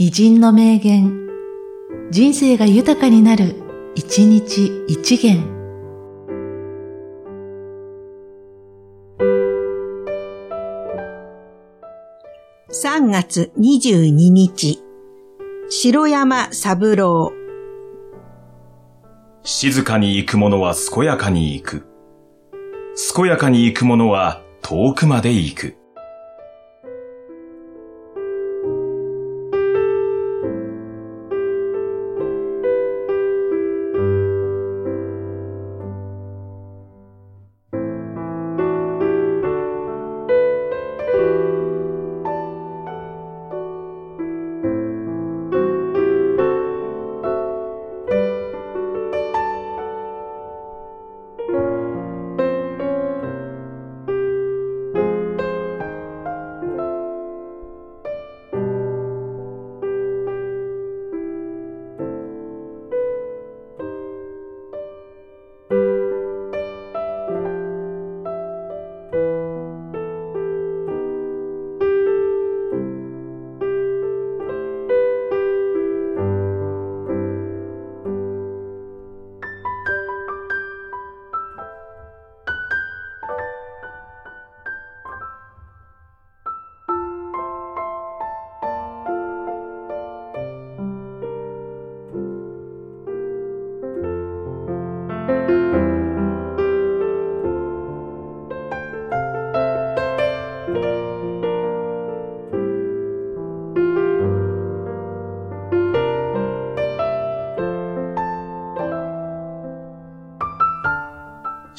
偉人の名言、人生が豊かになる、一日一元。3月22日、城山三郎。静かに行く者は健やかに行く。健やかに行く者は遠くまで行く。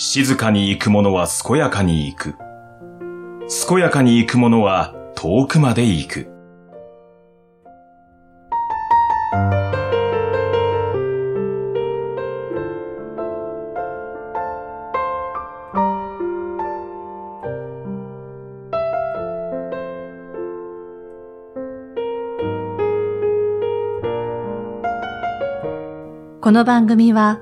静かに行く者は健やかに行く。健やかに行く者は遠くまで行く。この番組は、